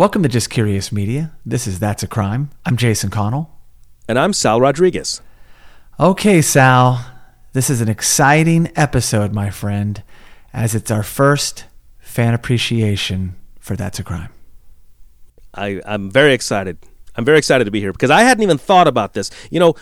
Welcome to Just Curious Media. This is That's a Crime. I'm Jason Connell. And I'm Sal Rodriguez. Okay, Sal, this is an exciting episode, my friend, as it's our first fan appreciation for That's a Crime. I, I'm very excited. I'm very excited to be here because I hadn't even thought about this. You know,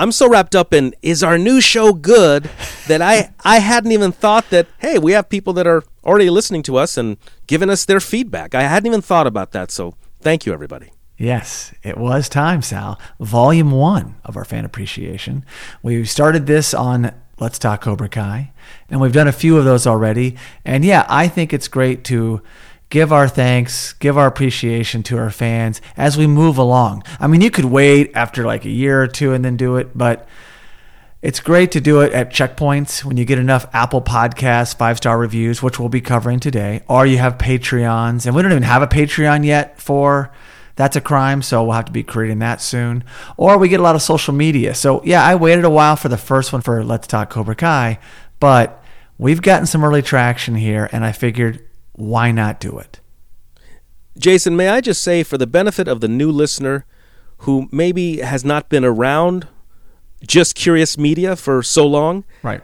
I'm so wrapped up in is our new show good that I I hadn't even thought that hey we have people that are already listening to us and giving us their feedback. I hadn't even thought about that. So thank you everybody. Yes, it was time, Sal. Volume one of our fan appreciation. We started this on Let's Talk Cobra Kai, and we've done a few of those already. And yeah, I think it's great to give our thanks, give our appreciation to our fans as we move along. I mean, you could wait after like a year or two and then do it, but it's great to do it at checkpoints when you get enough Apple Podcasts, five star reviews, which we'll be covering today, or you have Patreons. And we don't even have a Patreon yet for That's a Crime, so we'll have to be creating that soon. Or we get a lot of social media. So, yeah, I waited a while for the first one for Let's Talk Cobra Kai, but we've gotten some early traction here, and I figured why not do it? Jason, may I just say, for the benefit of the new listener who maybe has not been around just Curious Media for so long, right?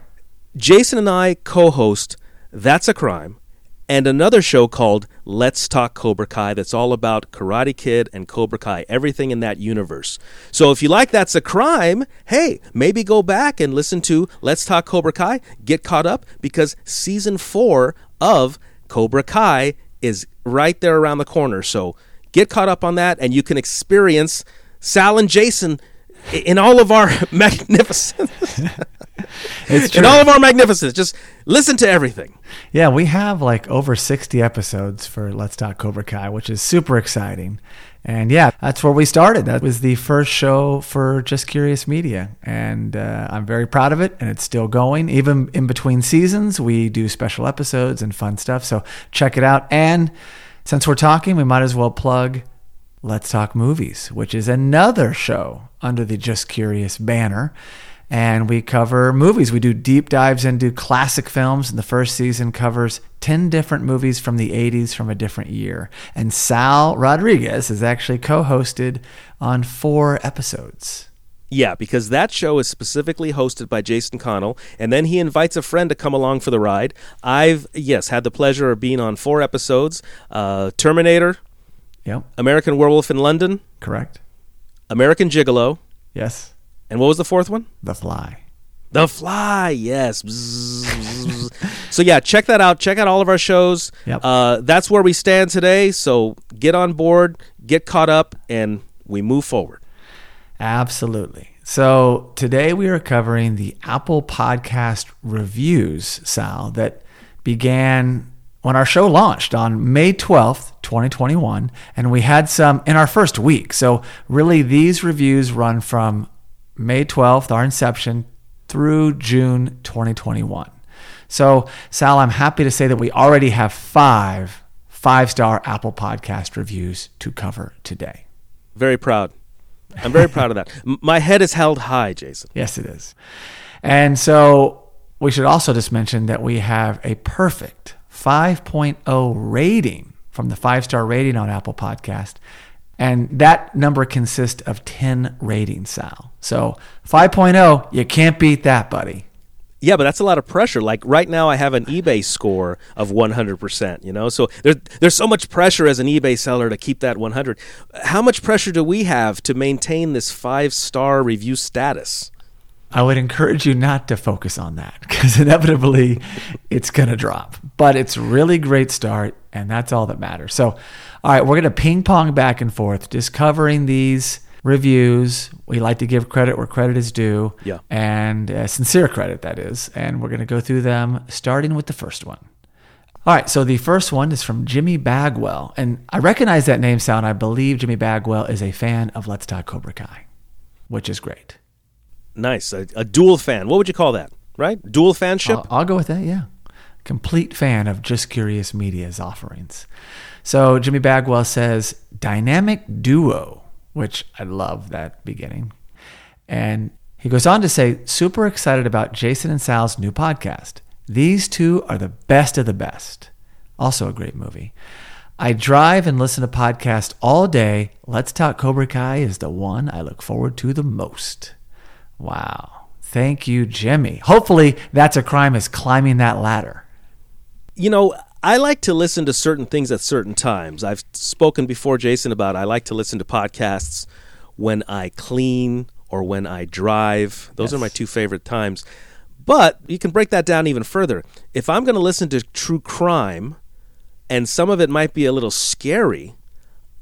Jason and I co host That's a Crime and another show called Let's Talk Cobra Kai that's all about Karate Kid and Cobra Kai, everything in that universe. So if you like That's a Crime, hey, maybe go back and listen to Let's Talk Cobra Kai, get caught up because season four of Cobra Kai is right there around the corner. So get caught up on that, and you can experience Sal and Jason in all of our magnificence. in all of our magnificence. Just listen to everything. Yeah, we have like over 60 episodes for Let's Talk Cobra Kai, which is super exciting. And yeah, that's where we started. That was the first show for Just Curious Media. And uh, I'm very proud of it. And it's still going. Even in between seasons, we do special episodes and fun stuff. So check it out. And since we're talking, we might as well plug Let's Talk Movies, which is another show under the Just Curious banner and we cover movies. We do deep dives into classic films. And the first season covers 10 different movies from the 80s from a different year. And Sal Rodriguez is actually co hosted on four episodes. Yeah, because that show is specifically hosted by Jason Connell, and then he invites a friend to come along for the ride. I've, yes, had the pleasure of being on four episodes uh, Terminator, yep. American Werewolf in London, correct, American Gigolo, yes, and what was the fourth one? The Fly. The Fly, yes. so yeah, check that out. Check out all of our shows. Yep. Uh, that's where we stand today. So get on board, get caught up, and we move forward. Absolutely. So today we are covering the Apple Podcast reviews, Sal, that began when our show launched on May 12th, 2021. And we had some in our first week. So really, these reviews run from May 12th, our inception, through June 2021. So, Sal, I'm happy to say that we already have five five star Apple Podcast reviews to cover today. Very proud. I'm very proud of that. My head is held high, Jason. Yes, it is. And so, we should also just mention that we have a perfect 5.0 rating from the five star rating on Apple Podcast. And that number consists of 10 ratings, Sal. So 5.0, you can't beat that, buddy. Yeah, but that's a lot of pressure. Like right now, I have an eBay score of 100%, you know? So there's, there's so much pressure as an eBay seller to keep that 100. How much pressure do we have to maintain this five star review status? I would encourage you not to focus on that because inevitably it's going to drop. But it's really great start, and that's all that matters. So, all right, we're going to ping pong back and forth, just covering these reviews. We like to give credit where credit is due, yeah, and uh, sincere credit that is. And we're going to go through them, starting with the first one. All right, so the first one is from Jimmy Bagwell, and I recognize that name sound. I believe Jimmy Bagwell is a fan of Let's Talk Cobra Kai, which is great. Nice. A, a, dual fan. What would you call that? Right? Dual fanship? I'll, I'll, go with that, yeah. Complete fan of Just Curious Media's offerings. So Jimmy Bagwell says, dynamic duo, which I love that beginning. And he goes on to say, super excited about Jason and Sal's new podcast. These two are the best of the best. Also a great movie. I drive and listen to podcasts all day. Let's Talk Cobra Kai is the one I look forward to the most. Wow. Thank you, Jimmy. Hopefully, That's a Crime is climbing that ladder. You know, I like to listen to certain things at certain times. I've spoken before, Jason, about I like to listen to podcasts when I clean or when I drive. Those yes. are my two favorite times. But you can break that down even further. If I'm going to listen to true crime, and some of it might be a little scary,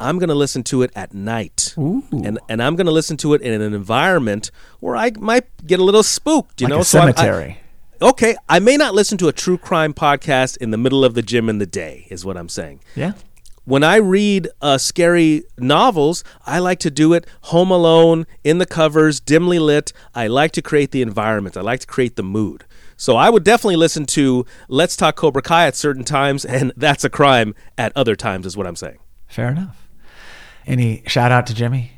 I'm going to listen to it at night. Ooh. And and I'm going to listen to it in an environment where I might get a little spooked, you like know, a cemetery. So I, I, okay, I may not listen to a true crime podcast in the middle of the gym in the day is what I'm saying. Yeah. When I read uh, scary novels, I like to do it home alone, in the covers, dimly lit. I like to create the environment. I like to create the mood. So I would definitely listen to Let's Talk Cobra Kai at certain times, and That's a Crime at other times, is what I'm saying. Fair enough. Any shout out to Jimmy?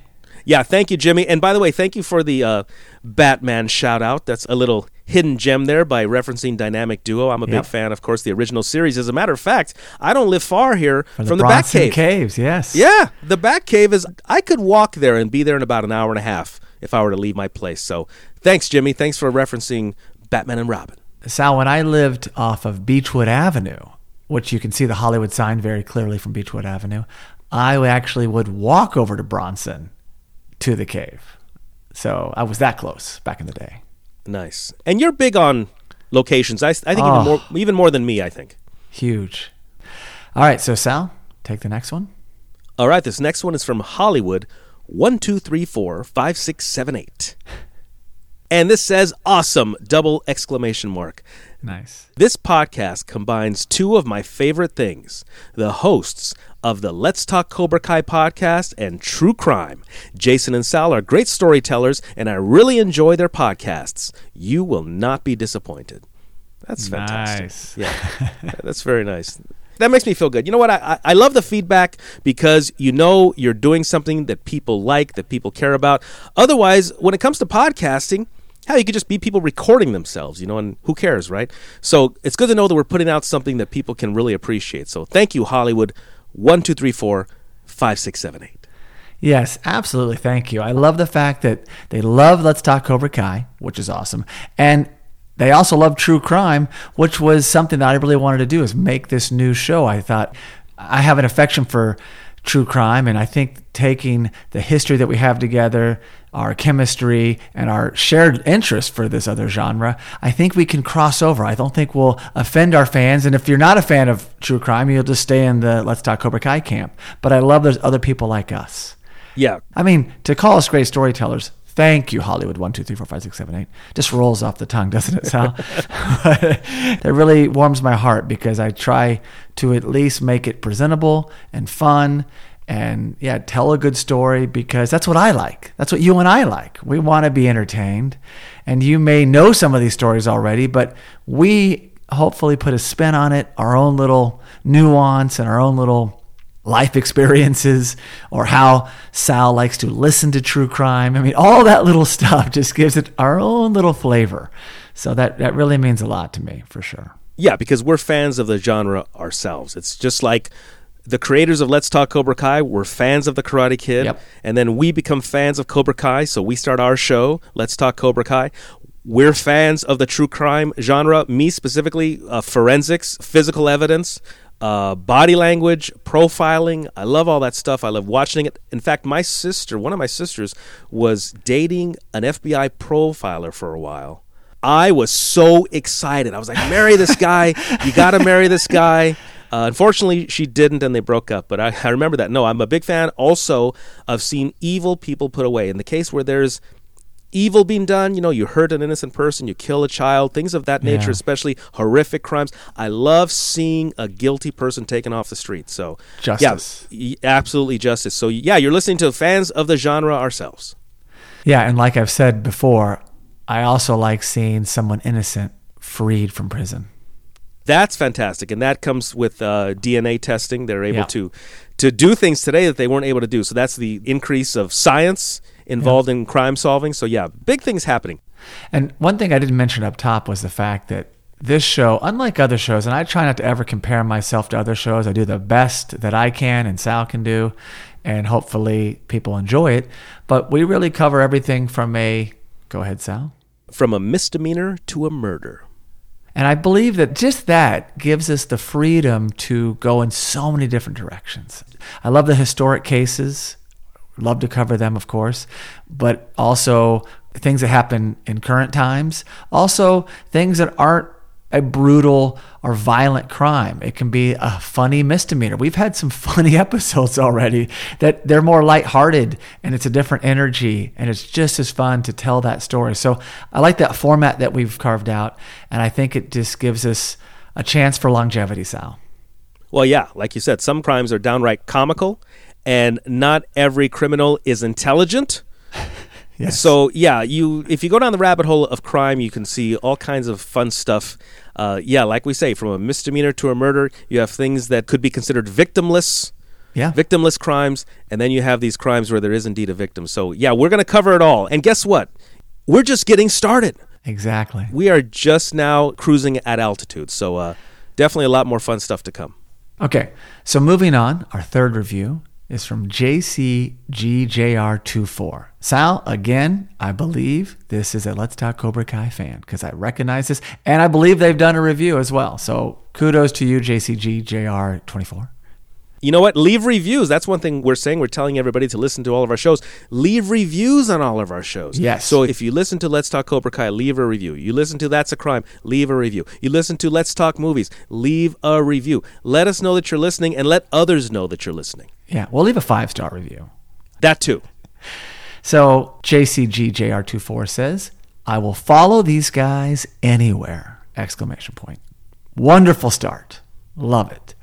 Yeah, thank you, Jimmy. And by the way, thank you for the uh, Batman shout out. That's a little hidden gem there by referencing Dynamic Duo. I'm a yep. big fan, of course, the original series. As a matter of fact, I don't live far here from, from the, the Batcave. Caves, yes. Yeah, the Batcave is. I could walk there and be there in about an hour and a half if I were to leave my place. So thanks, Jimmy. Thanks for referencing Batman and Robin. Sal, when I lived off of Beechwood Avenue, which you can see the Hollywood sign very clearly from Beechwood Avenue, I actually would walk over to Bronson to the cave. So I was that close back in the day. Nice. And you're big on locations. I, I think oh, even ah. more even more than me, I think. Huge. All right, so Sal, take the next one. All right, this next one is from Hollywood. One, two, three, four, five, six, seven, eight. And this says awesome double exclamation mark. Nice. This podcast combines two of my favorite things the hosts of the Let's Talk Cobra Kai podcast and True Crime. Jason and Sal are great storytellers, and I really enjoy their podcasts. You will not be disappointed. That's fantastic. Nice. Yeah, that's very nice. That makes me feel good. You know what? I, I love the feedback because you know you're doing something that people like, that people care about. Otherwise, when it comes to podcasting, Hell, you could just be people recording themselves, you know, and who cares, right? So it's good to know that we're putting out something that people can really appreciate. So thank you, Hollywood. One, two, three, four, five, six, seven, eight. Yes, absolutely. Thank you. I love the fact that they love Let's Talk Cobra Kai, which is awesome. And they also love true crime, which was something that I really wanted to do is make this new show. I thought I have an affection for true crime. And I think taking the history that we have together, our chemistry, and our shared interest for this other genre, I think we can cross over. I don't think we'll offend our fans. And if you're not a fan of true crime, you'll just stay in the Let's Talk Cobra Kai camp. But I love there's other people like us. Yeah. I mean, to call us great storytellers, Thank you, Hollywood. One, two, three, four, five, six, seven, eight. Just rolls off the tongue, doesn't it, Sal? that really warms my heart because I try to at least make it presentable and fun and yeah, tell a good story because that's what I like. That's what you and I like. We want to be entertained. And you may know some of these stories already, but we hopefully put a spin on it, our own little nuance and our own little life experiences or how Sal likes to listen to true crime. I mean, all that little stuff just gives it our own little flavor. So that, that really means a lot to me for sure. Yeah, because we're fans of the genre ourselves. It's just like the creators of Let's Talk Cobra Kai were fans of the Karate Kid, yep. and then we become fans of Cobra Kai. So we start our show, Let's Talk Cobra Kai. We're fans of the true crime genre. Me specifically, uh, forensics, physical evidence, uh, body language, profiling. I love all that stuff. I love watching it. In fact, my sister, one of my sisters, was dating an FBI profiler for a while. I was so excited. I was like, marry this guy. You got to marry this guy. Uh, unfortunately, she didn't, and they broke up. But I, I remember that. No, I'm a big fan also of seeing evil people put away. In the case where there's evil being done. You know, you hurt an innocent person, you kill a child, things of that nature, yeah. especially horrific crimes. I love seeing a guilty person taken off the street. So, justice. Yeah, absolutely justice. So, yeah, you're listening to fans of the genre ourselves. Yeah, and like I've said before, I also like seeing someone innocent freed from prison. That's fantastic, and that comes with uh, DNA testing. They're able yeah. to to do things today that they weren't able to do. So that's the increase of science involved yeah. in crime solving. So yeah, big things happening. And one thing I didn't mention up top was the fact that this show, unlike other shows, and I try not to ever compare myself to other shows, I do the best that I can and Sal can do, and hopefully people enjoy it. But we really cover everything from a, go ahead, Sal. From a misdemeanor to a murder. And I believe that just that gives us the freedom to go in so many different directions. I love the historic cases, love to cover them, of course, but also things that happen in current times. Also, things that aren't a brutal or violent crime. It can be a funny misdemeanor. We've had some funny episodes already that they're more lighthearted and it's a different energy and it's just as fun to tell that story. So I like that format that we've carved out and I think it just gives us a chance for longevity, Sal. Well, yeah, like you said, some crimes are downright comical and not every criminal is intelligent. Yes. So yeah, you if you go down the rabbit hole of crime, you can see all kinds of fun stuff. Uh, yeah, like we say, from a misdemeanor to a murder, you have things that could be considered victimless, yeah. victimless crimes, and then you have these crimes where there is indeed a victim. So yeah, we're going to cover it all. And guess what? We're just getting started. Exactly. We are just now cruising at altitude. So uh, definitely a lot more fun stuff to come. Okay, so moving on, our third review is from JCGJR24. Sal, again, I believe this is a Let's Talk Cobra Kai fan because I recognize this and I believe they've done a review as well. So kudos to you, JCGJR24 you know what? Leave reviews. That's one thing we're saying. We're telling everybody to listen to all of our shows. Leave reviews on all of our shows. Yes. So if you listen to Let's Talk Cobra Kai, leave a review. You listen to That's a Crime, leave a review. You listen to Let's Talk Movies, leave a review. Let us know that you're listening and let others know that you're listening. Yeah, we'll leave a five star review. That too. So JCGJR24 says, I will follow these guys anywhere! Exclamation point. Wonderful start. Love it.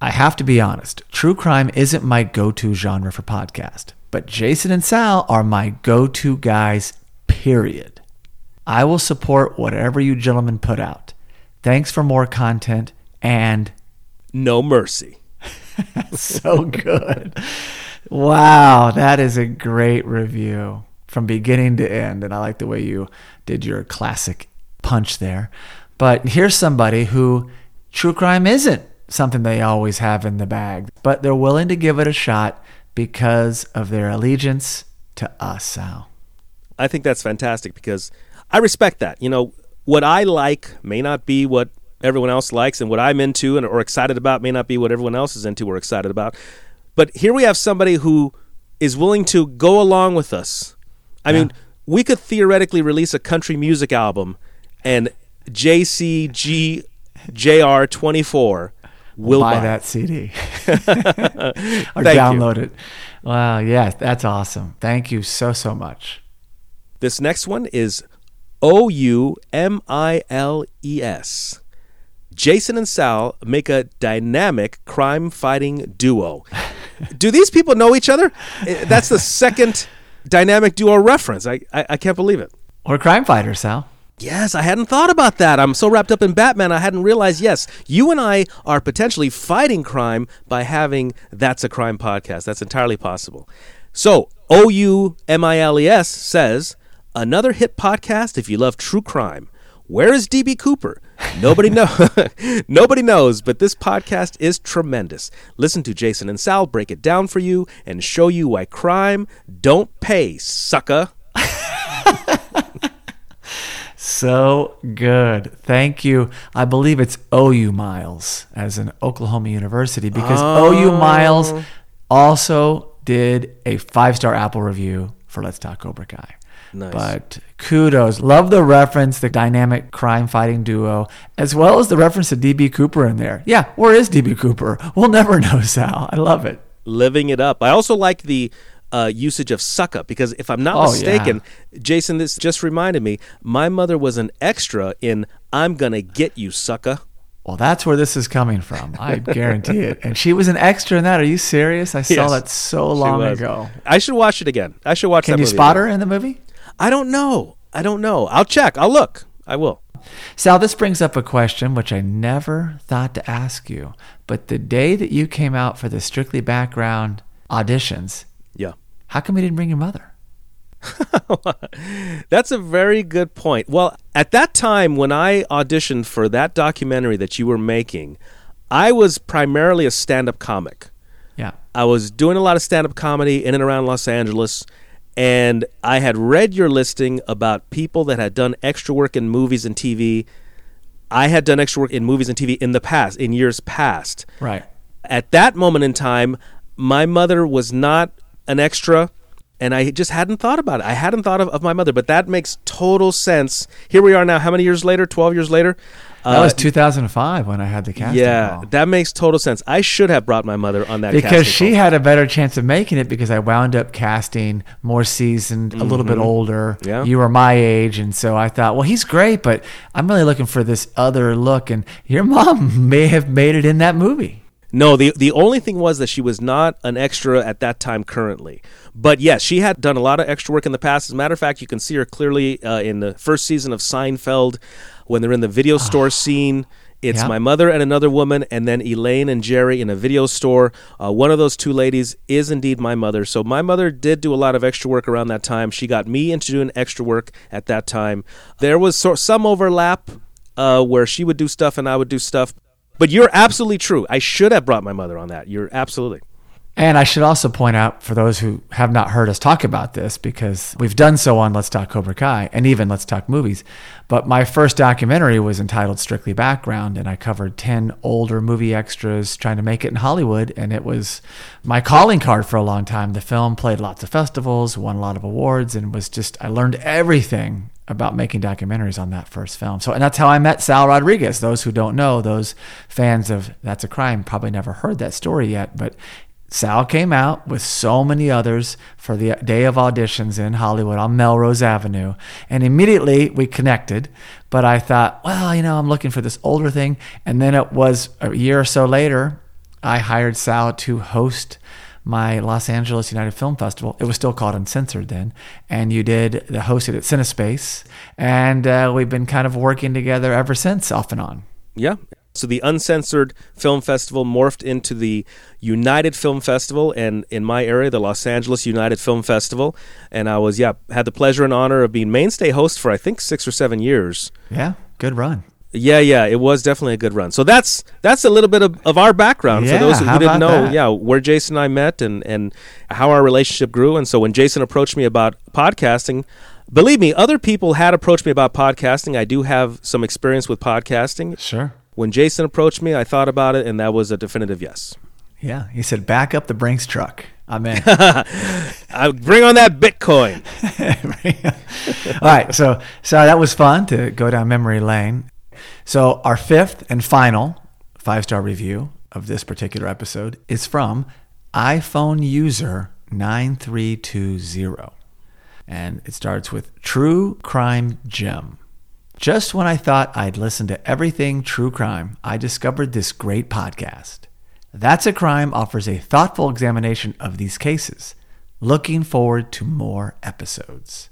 I have to be honest, true crime isn't my go to genre for podcast, but Jason and Sal are my go to guys, period. I will support whatever you gentlemen put out. Thanks for more content and no mercy. so good. Wow, that is a great review from beginning to end. And I like the way you did your classic punch there. But here's somebody who true crime isn't something they always have in the bag, but they're willing to give it a shot because of their allegiance to us, Sal. I think that's fantastic because I respect that. You know, what I like may not be what everyone else likes, and what I'm into and or excited about may not be what everyone else is into or excited about. But here we have somebody who is willing to go along with us. I yeah. mean, we could theoretically release a country music album and JCG JR24 will buy, buy. that CD or download you. it. Wow, yes, that's awesome. Thank you so so much. This next one is O U M I L E S. Jason and Sal make a dynamic crime fighting duo. Do these people know each other? That's the second dynamic duo reference. I, I, I can't believe it. Or crime fighters, Sal. Yes, I hadn't thought about that. I'm so wrapped up in Batman, I hadn't realized. Yes, you and I are potentially fighting crime by having That's a Crime podcast. That's entirely possible. So, O U M I L E S says, another hit podcast if you love true crime. Where is DB Cooper? Nobody know. Nobody knows, but this podcast is tremendous. Listen to Jason and Sal break it down for you and show you why crime don't pay, sucker. So good. Thank you. I believe it's OU Miles as an Oklahoma University because oh. OU Miles also did a five star Apple review for Let's Talk Cobra Kai. Nice. But kudos. Love the reference, the dynamic crime fighting duo, as well as the reference to DB Cooper in there. Yeah, where is DB Cooper? We'll never know, Sal. I love it. Living it up. I also like the uh, usage of sucka because if I'm not oh, mistaken, yeah. Jason, this just reminded me, my mother was an extra in "I'm gonna get you, sucka." Well, that's where this is coming from. I guarantee it. And she was an extra in that. Are you serious? I saw yes, that so long ago. I should watch it again. I should watch. Can you spot again. her in the movie? I don't know. I don't know. I'll check. I'll look. I will. Sal, this brings up a question which I never thought to ask you. But the day that you came out for the Strictly Background auditions, yeah, how come you didn't bring your mother? That's a very good point. Well, at that time when I auditioned for that documentary that you were making, I was primarily a stand up comic. Yeah. I was doing a lot of stand up comedy in and around Los Angeles, and I had read your listing about people that had done extra work in movies and TV. I had done extra work in movies and TV in the past, in years past. Right. At that moment in time, my mother was not an extra and I just hadn't thought about it. I hadn't thought of, of my mother, but that makes total sense. Here we are now. How many years later? Twelve years later. That was 2005 when I had the casting yeah, call. that makes total sense. I should have brought my mother on that because she call. had a better chance of making it because I wound up casting more seasoned, a little bit older. Mm-hmm. Yeah. You were my age, and so I thought, well, he's great, but I'm really looking for this other look. And your mom may have made it in that movie. No, the the only thing was that she was not an extra at that time currently. But yes, she had done a lot of extra work in the past. As a matter of fact, you can see her clearly uh, in the first season of Seinfeld when they're in the video store scene. It's my mother and another woman, and then Elaine and Jerry in a video store. Uh, one of those two ladies is indeed my mother. So my mother did do a lot of extra work around that time. She got me into doing extra work at that time. There was sort some overlap uh, where she would do stuff and I would do stuff. But you're absolutely true. I should have brought my mother on that. You're absolutely. And I should also point out for those who have not heard us talk about this, because we've done so on Let's Talk Cobra Kai and even Let's Talk Movies. But my first documentary was entitled Strictly Background, and I covered 10 older movie extras trying to make it in Hollywood. And it was my calling card for a long time. The film played lots of festivals, won a lot of awards, and was just, I learned everything about making documentaries on that first film. So, and that's how I met Sal Rodriguez. Those who don't know, those fans of That's a Crime probably never heard that story yet, but Sal came out with so many others for the day of auditions in Hollywood on Melrose Avenue. And immediately we connected. But I thought, well, you know, I'm looking for this older thing. And then it was a year or so later, I hired Sal to host my Los Angeles United Film Festival. It was still called Uncensored then. And you did the hosted at Cinespace. And uh, we've been kind of working together ever since, off and on. Yeah. So the Uncensored Film Festival morphed into the United Film Festival, and in my area, the Los Angeles United Film Festival. And I was, yeah, had the pleasure and honor of being mainstay host for I think six or seven years. Yeah, good run. Yeah, yeah, it was definitely a good run. So that's that's a little bit of, of our background Yeah, for those who didn't know. that? Yeah, where Jason and I met and and how our relationship grew. And so when Jason approached me about podcasting, believe me, other people had approached me about podcasting. I do have some experience with podcasting. Sure. When Jason approached me, I thought about it, and that was a definitive yes. Yeah, he said, back up the Brinks truck. I'm in. I bring on that Bitcoin. All right, so so that was fun to go down memory lane. So our fifth and final five star review of this particular episode is from iPhone user nine three two zero, and it starts with True Crime Gem. Just when I thought I'd listened to everything true crime, I discovered this great podcast. That's a Crime offers a thoughtful examination of these cases. Looking forward to more episodes.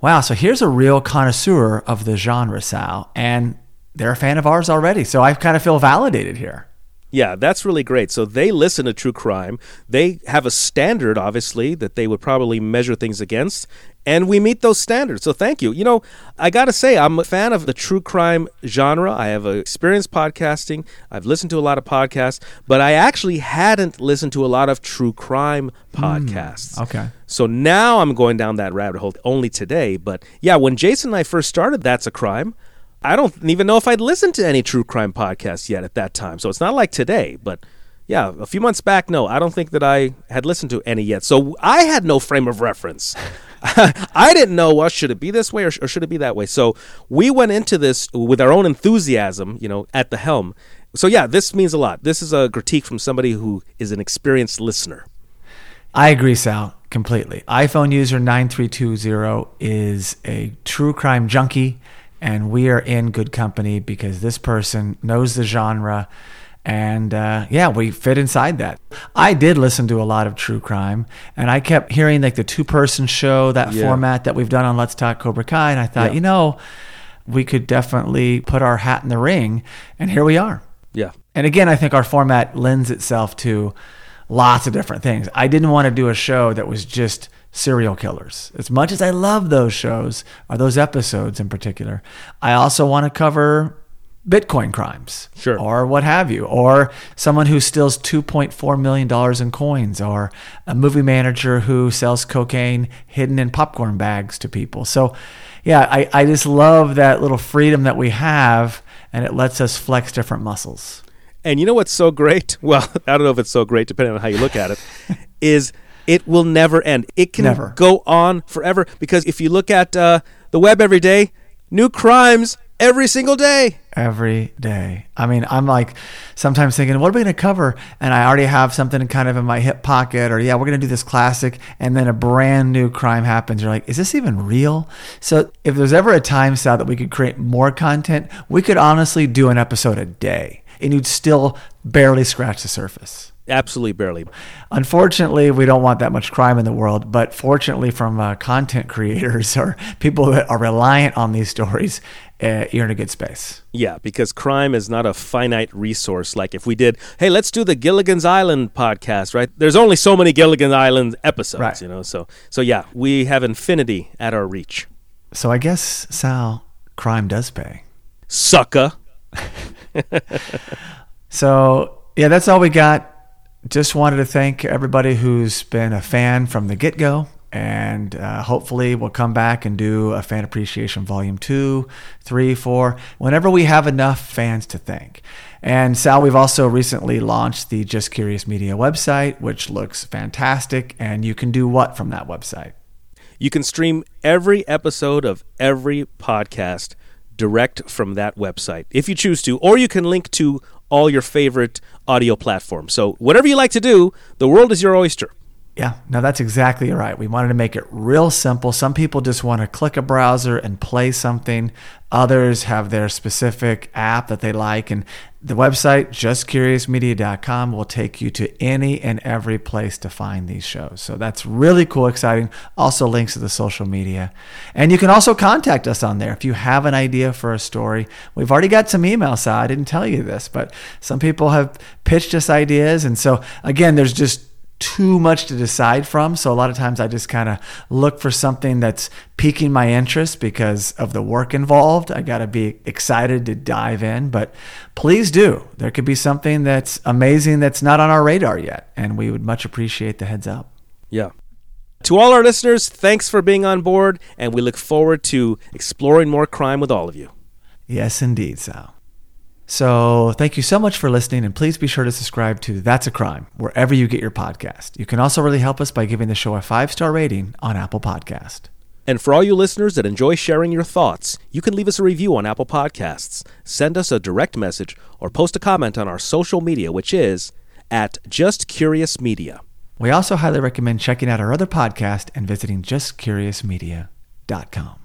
Wow, so here's a real connoisseur of the genre, Sal, and they're a fan of ours already. So I kind of feel validated here. Yeah, that's really great. So they listen to true crime. They have a standard, obviously, that they would probably measure things against. And we meet those standards. So thank you. You know, I got to say, I'm a fan of the true crime genre. I have experienced podcasting. I've listened to a lot of podcasts, but I actually hadn't listened to a lot of true crime hmm, podcasts. okay. So now I'm going down that rabbit hole only today. But yeah, when Jason and I first started That's a Crime, I don't even know if I'd listened to any true crime podcast yet at that time. So it's not like today, but yeah, a few months back, no, I don't think that I had listened to any yet. So I had no frame of reference. I didn't know, well, should it be this way or, or should it be that way? So we went into this with our own enthusiasm, you know, at the helm. So yeah, this means a lot. This is a critique from somebody who is an experienced listener. I agree, Sal, completely. iPhone user 9320 is a true crime junkie, and we are in good company because this person knows the genre. And uh, yeah, we fit inside that. I did listen to a lot of true crime, and I kept hearing like the two person show, that Yeah. format that we've done on Let's Talk Cobra Kai. And I thought, Yeah. you know, we could definitely put our hat in the ring. And here we are. Yeah. And again, I think our format lends itself to lots of different things. I didn't want to do a show that was just serial killers. As much as I love those shows, or those episodes in particular, I also want to cover Bitcoin crimes, Sure. or what have you, or someone who steals $2.4 million in coins, or a movie manager who sells cocaine hidden in popcorn bags to people. So, yeah, I, I just love that little freedom that we have, and it lets us flex different muscles. And you know what's so great? Well, I don't know if it's so great, depending on how you look at it, is it will never end. It can Never. go on forever because if you look at uh, the web every day, new crimes every single day. every day. I mean, I'm like sometimes thinking, what are we going to cover? And I already have something kind of in my hip pocket, or yeah, we're going to do this classic. And then a brand new crime happens. You're like, is this even real? So if there's ever a time style that we could create more content, we could honestly do an episode a day and you'd still barely scratch the surface. Absolutely barely. Unfortunately, we don't want that much crime in the world, but fortunately, from uh, content creators or people that are reliant on these stories, uh, you're in a good space. Yeah, because crime is not a finite resource. Like if we did, hey, let's do the Gilligan's Island podcast, right? There's only so many Gilligan's Island episodes, Right. you know. So, so yeah, we have infinity at our reach. So I guess Sal, crime does pay. Sucker. So yeah, that's all we got. Just wanted to thank everybody who's been a fan from the get go. And uh, hopefully, we'll come back and do a fan appreciation volume two, three, four, whenever we have enough fans to thank. And Sal, we've also recently launched the Just Curious Media website, which looks fantastic. And you can do what from that website? You can stream every episode of every podcast direct from that website if you choose to, or you can link to all your favorite audio platforms. So, whatever you like to do, the world is your oyster. Yeah, no, that's exactly right. We wanted to make it real simple. Some people just want to click a browser and play something. Others have their specific app that they like. And the website, justcuriousmedia.com, will take you to any and every place to find these shows. So that's really cool, exciting. Also, links to the social media. And you can also contact us on there if you have an idea for a story. We've already got some emails, so I didn't tell you this, but some people have pitched us ideas. And so, again, there's just too much to decide from. So a lot of times I just kind of look for something that's piquing my interest because of the work involved. I got to be excited to dive in, but please do. There could be something that's amazing that's not on our radar yet, and we would much appreciate the heads up. Yeah. To all our listeners, thanks for being on board, and we look forward to exploring more crime with all of you. Yes, indeed, Sal. So, thank you so much for listening, and please be sure to subscribe to That's a Crime wherever you get your podcast. You can also really help us by giving the show a five star rating on Apple Podcast. And for all you listeners that enjoy sharing your thoughts, you can leave us a review on Apple Podcasts, send us a direct message, or post a comment on our social media, which is at Just Curious Media. We also highly recommend checking out our other podcast and visiting justcuriousmedia.com.